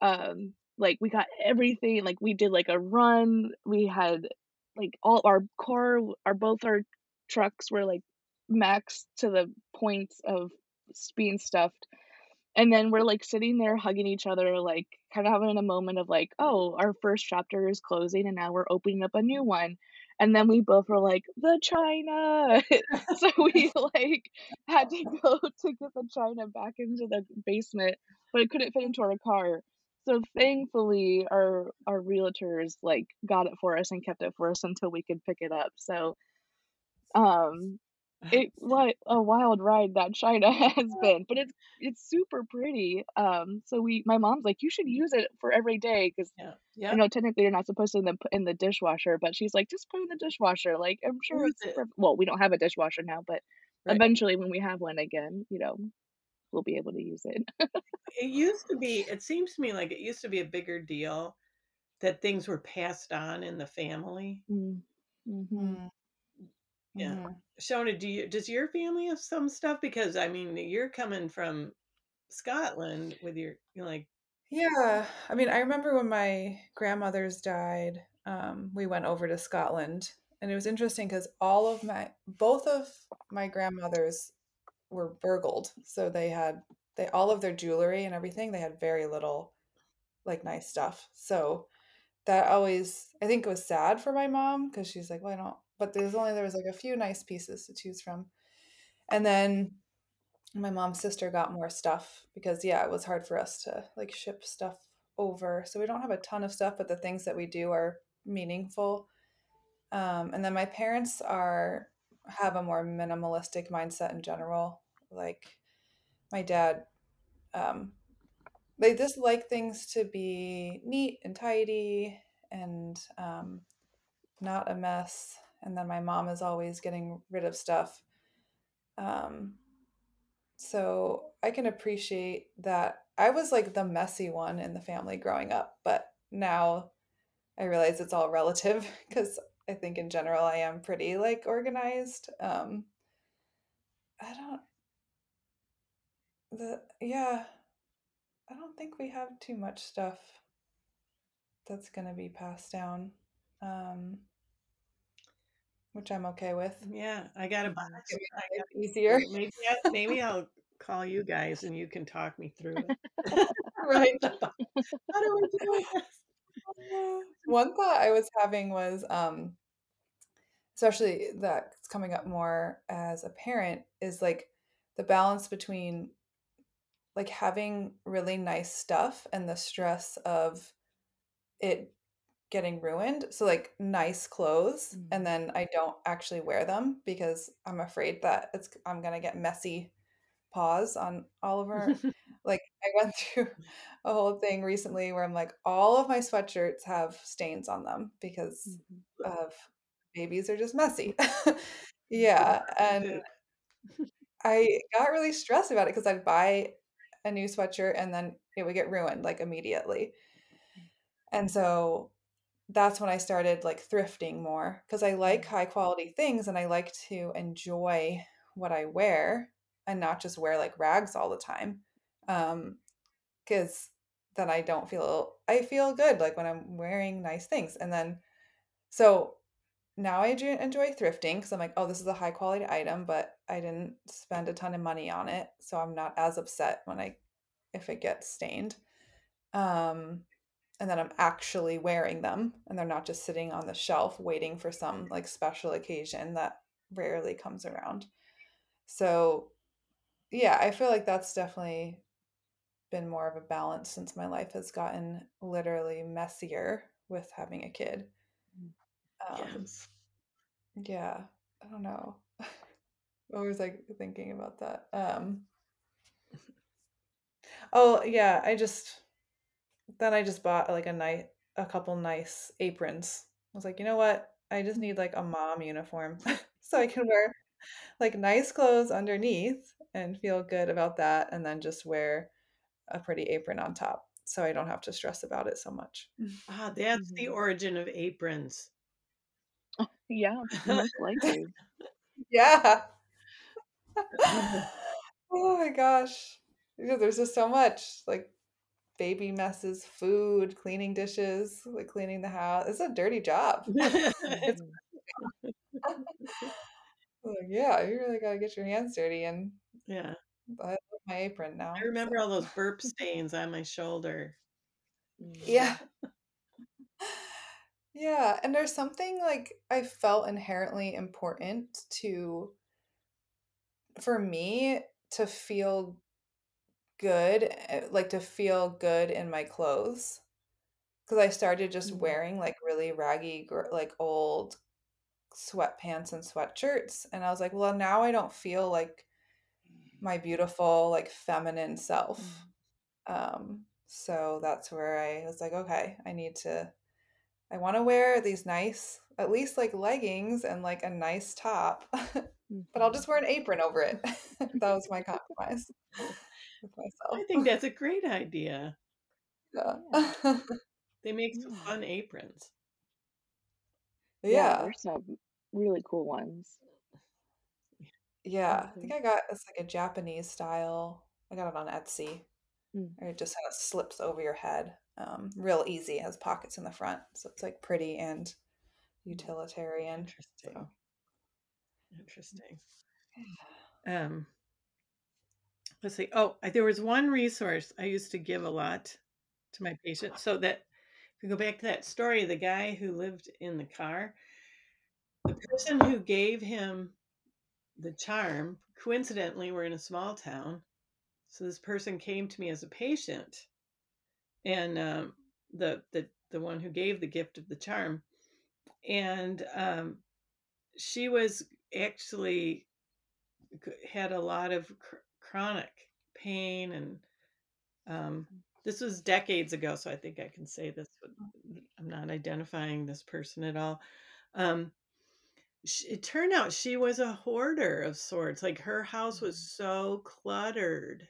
Speaker 1: um, like, we got everything. Like, we did like a run. We had like all our car, our both our trucks were like maxed to the point of being stuffed and then we're, like, sitting there hugging each other, like, kinda having a moment of, like, "Oh, our first chapter is closing, and now we're opening up a new one." And then we both were like, "The china!" So we, like, had to go to get the china back into the basement, but it couldn't fit into our car. So thankfully, our our realtors, like, got it for us and kept it for us until we could pick it up. So, um, it what a wild ride that China has been, but it's it's super pretty. Um, so we my mom's like, "You should use it for every day," 'cause
Speaker 2: Yeah.
Speaker 1: I
Speaker 2: Yep.
Speaker 1: know technically you're not supposed to put in the dishwasher, but she's like, "Just put in the dishwasher, like, I'm sure it's
Speaker 2: it.
Speaker 1: perf" well, we don't have a dishwasher now, but
Speaker 2: Right.
Speaker 1: eventually when we have one again, you know, we'll be able to use it.
Speaker 2: It used to be it seems to me like it used to be a bigger deal that things were passed on in the family.
Speaker 1: Mm. Mhm.
Speaker 2: Yeah.
Speaker 4: mhm.
Speaker 2: Shona, do you does your family have some stuff? Because I mean, you're coming from Scotland with your you know, like
Speaker 4: Yeah, I mean, I remember when my grandmothers died, um, we went over to Scotland, and it was interesting because all of my both of my grandmothers were burgled, so they had they all of their jewelry and everything, they had very little like nice stuff. So that always I think it was sad for my mom because she's like, well, I don't, but there's only there was like a few nice pieces to choose from. And then my mom's sister got more stuff because yeah, it was hard for us to like ship stuff over. So we don't have a ton of stuff, but the things that we do are meaningful. Um, and then my parents are have a more minimalistic mindset in general. Like my dad, um, they just like things to be neat and tidy and um, not a mess. And then my mom is always getting rid of stuff. Um, So I can appreciate that. I was like the messy one in the family growing up, but now I realize it's all relative because I think in general I am pretty like organized. Um, I don't the yeah, I don't think we have too much stuff that's gonna be passed down, um, which I'm okay with.
Speaker 2: yeah, I got a box.
Speaker 4: Make
Speaker 2: I got
Speaker 4: easier,
Speaker 2: maybe I, maybe I'll call you guys and you can talk me through it.
Speaker 4: right?
Speaker 2: How do we do this?
Speaker 4: One thought I was having was um especially that's coming up more as a parent is like the balance between like having really nice stuff and the stress of it getting ruined. So like nice clothes
Speaker 1: Mhm.
Speaker 4: and then I don't actually wear them because I'm afraid that it's I'm going to get messy paws on all of our like I went through a whole thing recently where I'm like all of my sweatshirts have stains on them because
Speaker 1: Mhm.
Speaker 4: of babies are just messy. Yeah, and I got really stressed about it because I'd buy a new sweatshirt and then it would get ruined like immediately. And so that's when I started like thrifting more because I like high quality things and I like to enjoy what I wear and not just wear like rags all the time. Um, because then I don't feel I feel good like when I'm wearing nice things. And then so now I do enjoy thrifting because I'm like, oh, this is a high quality item, but I didn't spend a ton of money on it, so I'm not as upset when I if it gets stained. Um, and then I'm actually wearing them, and they're not just sitting on the shelf waiting for some like special occasion that rarely comes around. So, yeah, I feel like that's definitely been more of a balance since my life has gotten literally messier with having a kid. Um,
Speaker 2: yes.
Speaker 4: yeah, I don't know. I was like thinking about that. Um, oh yeah, I just then I just bought like a night a couple nice aprons. I was like, you know what? I just need like a mom uniform so I can wear like nice clothes underneath and feel good about that and then just wear a pretty apron on top so I don't have to stress about it so much.
Speaker 2: Ah, that's the
Speaker 1: Mhm.
Speaker 2: origin of aprons.
Speaker 1: Yeah, most likely.
Speaker 4: Yeah. oh my gosh. There's just so much like baby messes, food, cleaning dishes, like cleaning the house. It's a dirty job.
Speaker 1: Mhm.
Speaker 4: like, yeah, you really got to get your hands dirty and
Speaker 2: yeah.
Speaker 4: I love my apron now.
Speaker 2: I remember
Speaker 4: so.
Speaker 2: all those burp stains on my shoulder.
Speaker 4: Yeah. Yeah, and there's something like I felt inherently important to for me to feel good, eh, like to feel good in my clothes. Because I started just
Speaker 1: Mhm.
Speaker 4: wearing like really raggy, gr- like old sweatpants and sweatshirts. And I was like, well, now I don't feel like my beautiful, like feminine self. Um, so that's where I was like, okay, I need to, I want to wear these nice, at least like leggings and like a nice top, but I'll
Speaker 1: Mhm.
Speaker 4: just wear an apron over it. that was my compromise with
Speaker 2: I think that's a great idea.
Speaker 4: Yeah.
Speaker 2: They make some fun aprons.
Speaker 1: Yeah,
Speaker 4: yeah.
Speaker 1: there's some really cool ones.
Speaker 4: Yeah. I think. I got it's like a Japanese style. I got it on Etsy.
Speaker 1: Mm.
Speaker 4: Or it just kind of slips over your head. Um, real easy, has pockets in the front. So it's like pretty and utilitarian.
Speaker 2: Interesting.
Speaker 4: So
Speaker 2: Interesting. Um, let's see. Oh, there was one resource I used to give a lot to my patients. So that if we go back to that story, the guy who lived in the car, the person who gave him the charm, coincidentally, we're in a small town. So this person came to me as a patient, and um, the the the one who gave the gift of the charm, and um, she was actually had a lot of chronic pain and um, this was decades ago so i think i can say this but i'm not identifying this person at all um, it turned out she was a hoarder of sorts like her house was so cluttered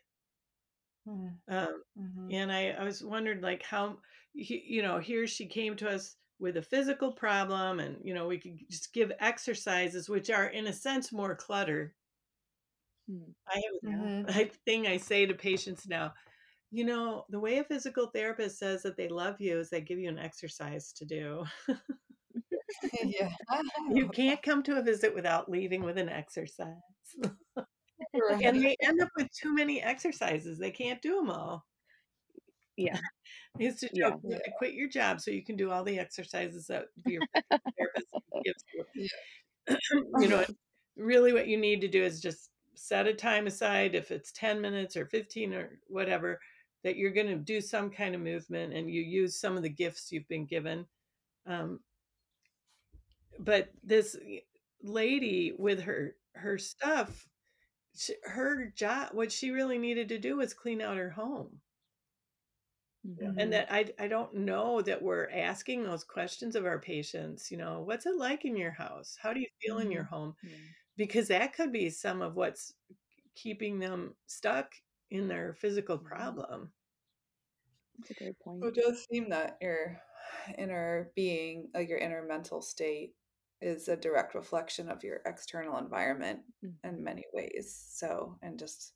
Speaker 4: mm,
Speaker 2: um,
Speaker 4: mhm.
Speaker 2: and I, I was wondering like how he- you know here she came to us with a physical problem and you know we could just give exercises which are in a sense more clutter
Speaker 1: Mm.
Speaker 2: I have
Speaker 4: Mhm.
Speaker 2: a thing I say to patients now. You know, the way a physical therapist says that they love you is they give you an exercise to do.
Speaker 4: yeah.
Speaker 2: You can't come to a visit without leaving with an exercise.
Speaker 4: Right.
Speaker 2: And they end up with too many exercises. They can't do them all.
Speaker 1: Yeah.
Speaker 2: I used to
Speaker 1: Yeah.
Speaker 2: joke, you have to quit your job so you can do all the exercises that your therapist gives you. you know, really what you need to do is just set a time aside if it's 10 minutes or 15 or whatever that you're going to do some kind of movement and you use some of the gifts you've been given um, but this lady with her her stuff she, her job what she really needed to do was clean out her home
Speaker 1: Mhm.
Speaker 2: and that I, I don't know that we're asking those questions of our patients you know what's it like in your house how do you feel in your home
Speaker 1: Yeah.
Speaker 2: Because that could be some of what's keeping them stuck in their physical
Speaker 1: Mhm.
Speaker 2: problem
Speaker 1: That's a great point.
Speaker 4: It does seem that your inner being, like your inner mental state, is a direct reflection of your external environment
Speaker 1: Mhm.
Speaker 4: in many ways. So, and just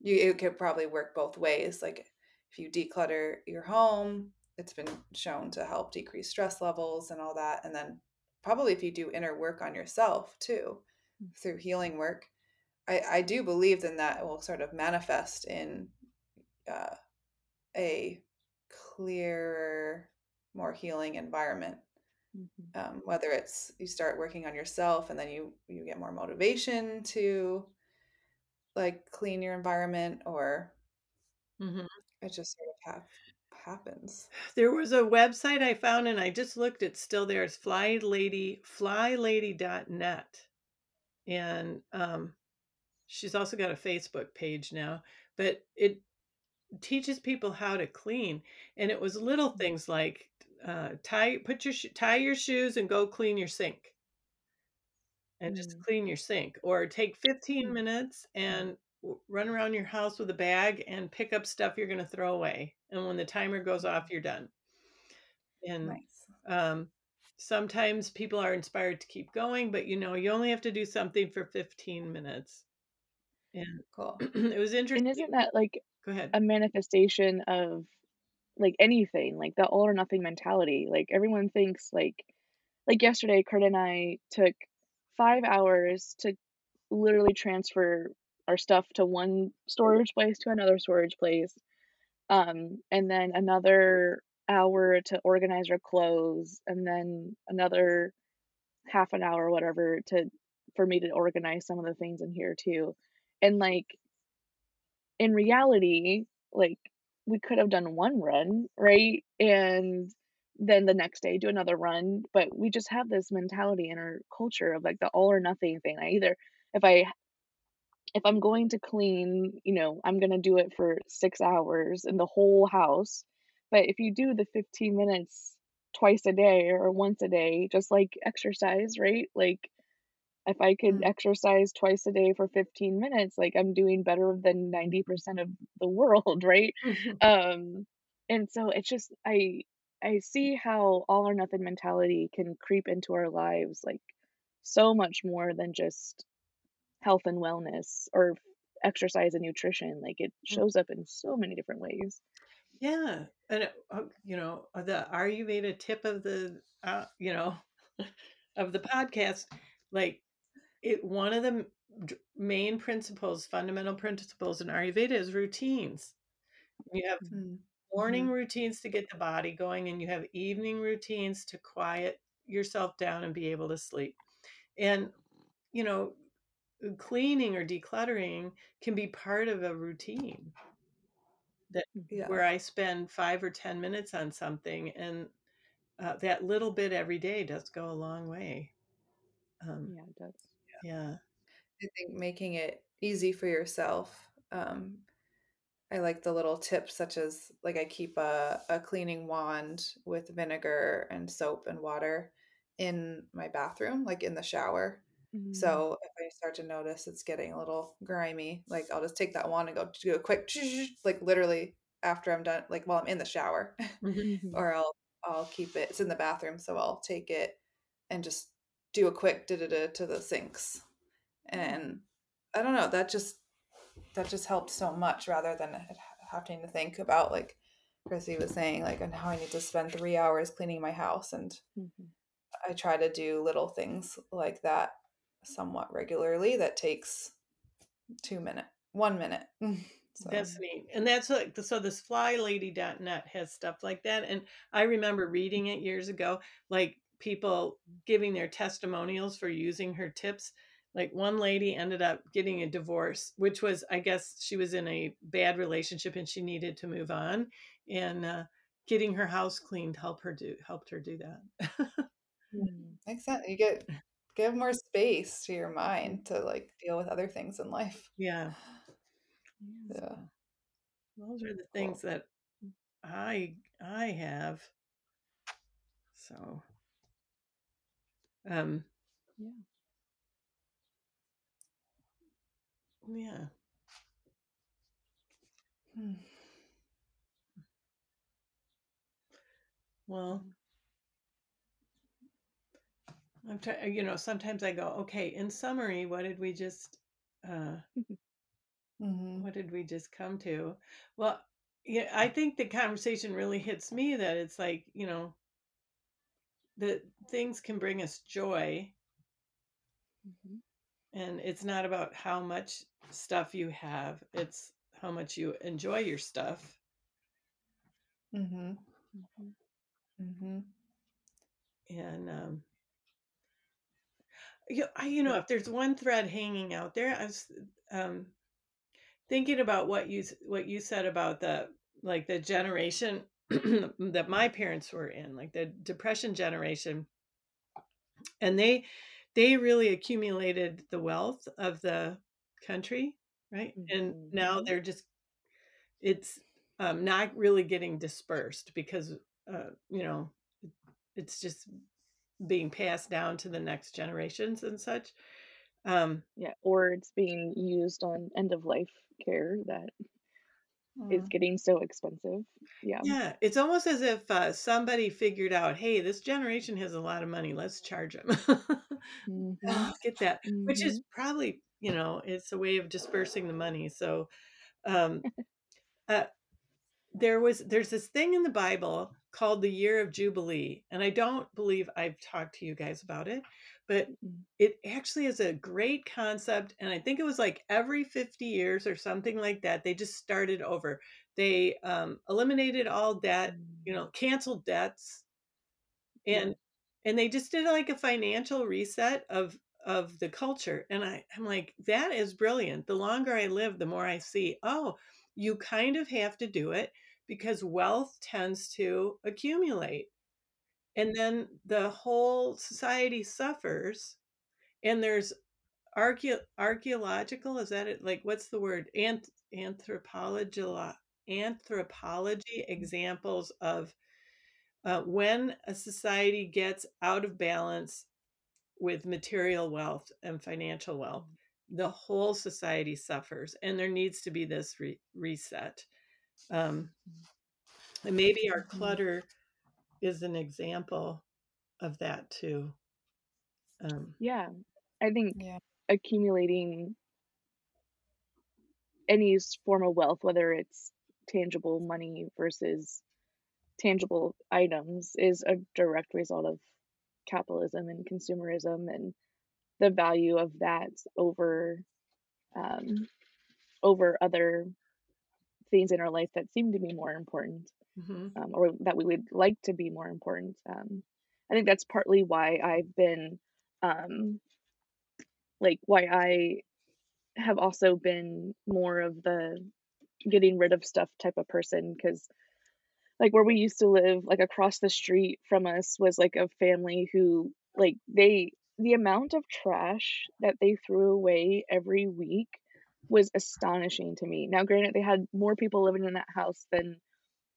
Speaker 4: you, it could probably work both ways. Like if you declutter your home, it's been shown to help decrease stress levels and all that. And then probably if you do inner work on yourself too. Through healing work, I, I do believe then that will sort of manifest in uh, a clearer, more healing environment.
Speaker 1: Mhm.
Speaker 4: Um, whether it's you start working on yourself and then you you get more motivation to like clean your environment or
Speaker 2: Mhm.
Speaker 4: it just sort of hap- happens.
Speaker 2: There was a website I found and I just looked, it's still there. It's flylady flylady.net. And um she's also got a Facebook page now, but it teaches people how to clean and it was little things like uh tie put your sh- tie your shoes and go clean your sink. And just
Speaker 1: Mm.
Speaker 2: clean your sink or take 15
Speaker 1: Mm.
Speaker 2: minutes and w- run around your house with a bag and pick up stuff you're going to throw away. And when the timer goes off, you're done. And
Speaker 4: Nice.
Speaker 2: um, sometimes people are inspired to keep going, but you know, you only have to do something for 15 minutes. And
Speaker 4: Cool.
Speaker 2: it was
Speaker 1: And
Speaker 2: interesting.
Speaker 1: isn't that like
Speaker 2: Go ahead.
Speaker 1: a manifestation of like anything, like the all or nothing mentality? Like everyone thinks like like yesterday Kurt and I took 5 hours to literally transfer our stuff to one storage place to another storage place. Um and then another hour to organize our clothes and then another half an hour whatever to for me to organize some of the things in here too. And like in reality, like we could have done one run, right? And then the next day do another run, but we just have this mentality in our culture of like the all or nothing thing. I either if I if I'm going to clean, you know, I'm going to do it for 6 hours in the whole house. But if you do the 15 minutes twice a day or once a day, just like exercise, right? Like if I could
Speaker 4: Mm.
Speaker 1: exercise twice a day for 15 minutes, like I'm doing better than 90% of the world, right? Um, and so it's just I I see how all or nothing mentality can creep into our lives like so much more than just health and wellness or exercise and nutrition. Like it shows up in so many different ways.
Speaker 2: Yeah, and uh, you know uh, the Ayurveda tip of the uh, you know of the podcast, like it one of the d- main principles, fundamental principles in Ayurveda is routines. You have
Speaker 4: Mm.
Speaker 2: morning routines to get the body going, and you have evening routines to quiet yourself down and be able to sleep. And you know, cleaning or decluttering can be part of a routine
Speaker 4: Yeah.
Speaker 2: where I spend five or 10 minutes on something, and uh, that little bit every day does go a long way. Um,
Speaker 1: Yeah, it does.
Speaker 2: yeah.
Speaker 4: I think making it easy for yourself. Um, I like the little tips, such as like I keep a, a cleaning wand with vinegar and soap and water in my bathroom, like in the shower.
Speaker 1: Mm.
Speaker 4: So if I start to notice it's getting a little grimy, like I'll just take that wand and go do a quick, like literally after I'm done, like while I'm in the shower,
Speaker 1: Mhm.
Speaker 4: or I'll I'll keep it. It's in the bathroom, so I'll take it and just do a quick da da da to the sinks, and I don't know. That just that just helped so much rather than having to think about like Chrissy was saying, like and how I need to spend three hours cleaning my house, and
Speaker 1: Mhm.
Speaker 4: I try to do little things like that somewhat regularly. That takes two minute, one minute. So
Speaker 2: That's neat. And that's like, so this flylady.net has stuff like that. And I remember reading it years ago, like people giving their testimonials for using her tips. Like one lady ended up getting a divorce, which was, I guess, she was in a bad relationship and she needed to move on. And uh, getting her house cleaned helped her do helped her do that.
Speaker 4: exactly. You get give more space to your mind to like deal with other things in life.
Speaker 2: yeah.
Speaker 1: Yeah.
Speaker 4: Yeah.
Speaker 2: Those are the things that I I have. So um
Speaker 1: Yeah.
Speaker 2: yeah.
Speaker 4: Hmm.
Speaker 2: Well, I'm trying, you know, sometimes I go, okay, in summary, what did we just, uh,
Speaker 4: Mhm.
Speaker 2: what did we just come to? Well, yeah, I think the conversation really hits me that it's like, you know, that things can bring us joy
Speaker 1: Mhm.
Speaker 2: and it's not about how much stuff you have, it's how much you enjoy your stuff.
Speaker 4: Mhm.
Speaker 1: Mhm.
Speaker 4: Mhm.
Speaker 2: And, um, you, you know, if there's one thread hanging out there, I was, um, thinking about what you what you said about the like the generation that my parents were in, like the depression generation. And they they really accumulated the wealth of the country, right? Mm-hmm. And now mm-hmm. they're just it's um, not really getting dispersed because uh, you know it's just being passed down to the next generations and such. Um,
Speaker 1: yeah, or it's being used on end of life care that is getting so expensive. Yeah.
Speaker 2: Yeah. It's almost as if uh, somebody figured out, hey, this generation has a lot of money. Let's charge them. mm-hmm. Get that. Mm-hmm. Which is mm-hmm. probably, you know, it's a way of dispersing the money. So, um, uh, there was there's this thing in the Bible called the year of Jubilee. And I don't believe I've talked to you guys about it, but it actually is a great concept. And I think it was like every 50 years or something like that, they just started over. They um, eliminated all debt, you know, canceled debts. And and they just did like a financial reset of of the culture and I, i'm like that is brilliant the longer i live the more i see oh you kind of have to do it because wealth tends to accumulate. And then the whole society suffers. And there's archae- archaeological, is that it? Like, what's the word? Anth- anthropology, anthropology examples of uh, when a society gets out of balance with material wealth and financial wealth, the whole society suffers, and there needs to be this re- reset. Um, and maybe our mm-hmm. clutter is an example of that too.
Speaker 1: Um, yeah, I think yeah. accumulating any form of wealth, whether it's tangible money versus tangible items, is a direct result of capitalism and consumerism and the value of that over um, over other things in our life that seem to be more important mm-hmm. um, or that we would like to be more important um, i think that's partly why i've been um, like why i have also been more of the getting rid of stuff type of person because like where we used to live like across the street from us was like a family who like they the amount of trash that they threw away every week was astonishing to me. Now, granted, they had more people living in that house than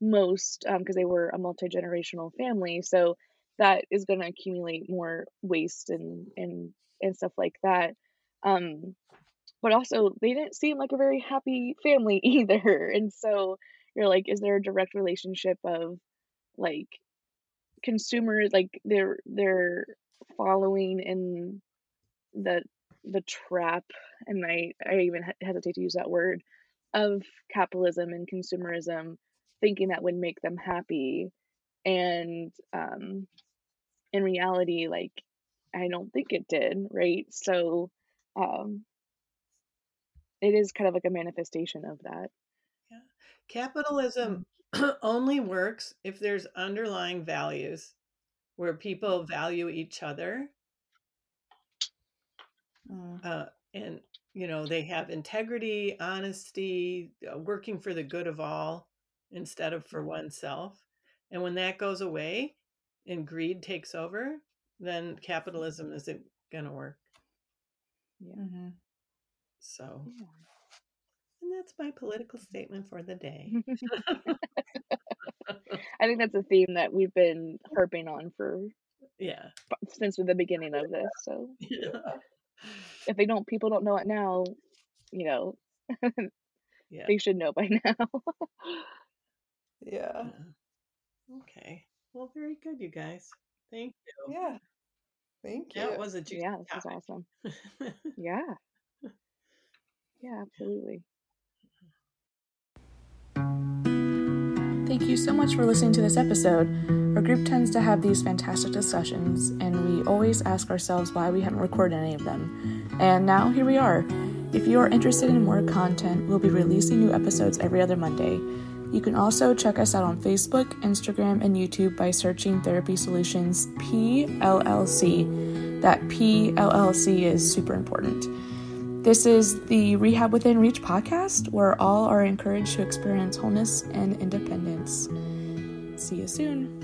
Speaker 1: most because um, they were a multi generational family, so that is going to accumulate more waste and and and stuff like that. Um, but also, they didn't seem like a very happy family either, and so you're like, is there a direct relationship of like consumers like they're they're following in the the trap, and I, I even hesitate to use that word, of capitalism and consumerism, thinking that would make them happy. And um, in reality, like, I don't think it did, right? So um, it is kind of like a manifestation of that.
Speaker 2: Yeah. Capitalism mm. only works if there's underlying values where people value each other Mm. Uh, and you know they have integrity, honesty, uh, working for the good of all instead of for oneself. And when that goes away and greed takes over, then capitalism isn't going to work. Yeah. Mm-hmm. So, yeah. and that's my political statement for the day.
Speaker 1: I think that's a theme that we've been harping on for
Speaker 2: yeah
Speaker 1: since the beginning of this. So yeah if they don't people don't know it now you know yeah. they should know by now.
Speaker 4: Yeah.
Speaker 2: Okay. Well very good you guys. Thank you.
Speaker 4: Yeah. Thank you.
Speaker 2: that was a
Speaker 1: yeah this was awesome. Yeah. Yeah absolutely.
Speaker 5: Thank you so much for listening to this episode. Our group tends to have these fantastic discussions, and we always ask ourselves why we haven't recorded any of them. And now here we are. If you are interested in more content, we'll be releasing new episodes every other Monday. You can also check us out on Facebook, Instagram, and YouTube by searching Therapy Solutions PLLC. That PLLC is super important.
Speaker 1: This is the Rehab Within Reach podcast, where all are encouraged to experience wholeness and independence. See you soon.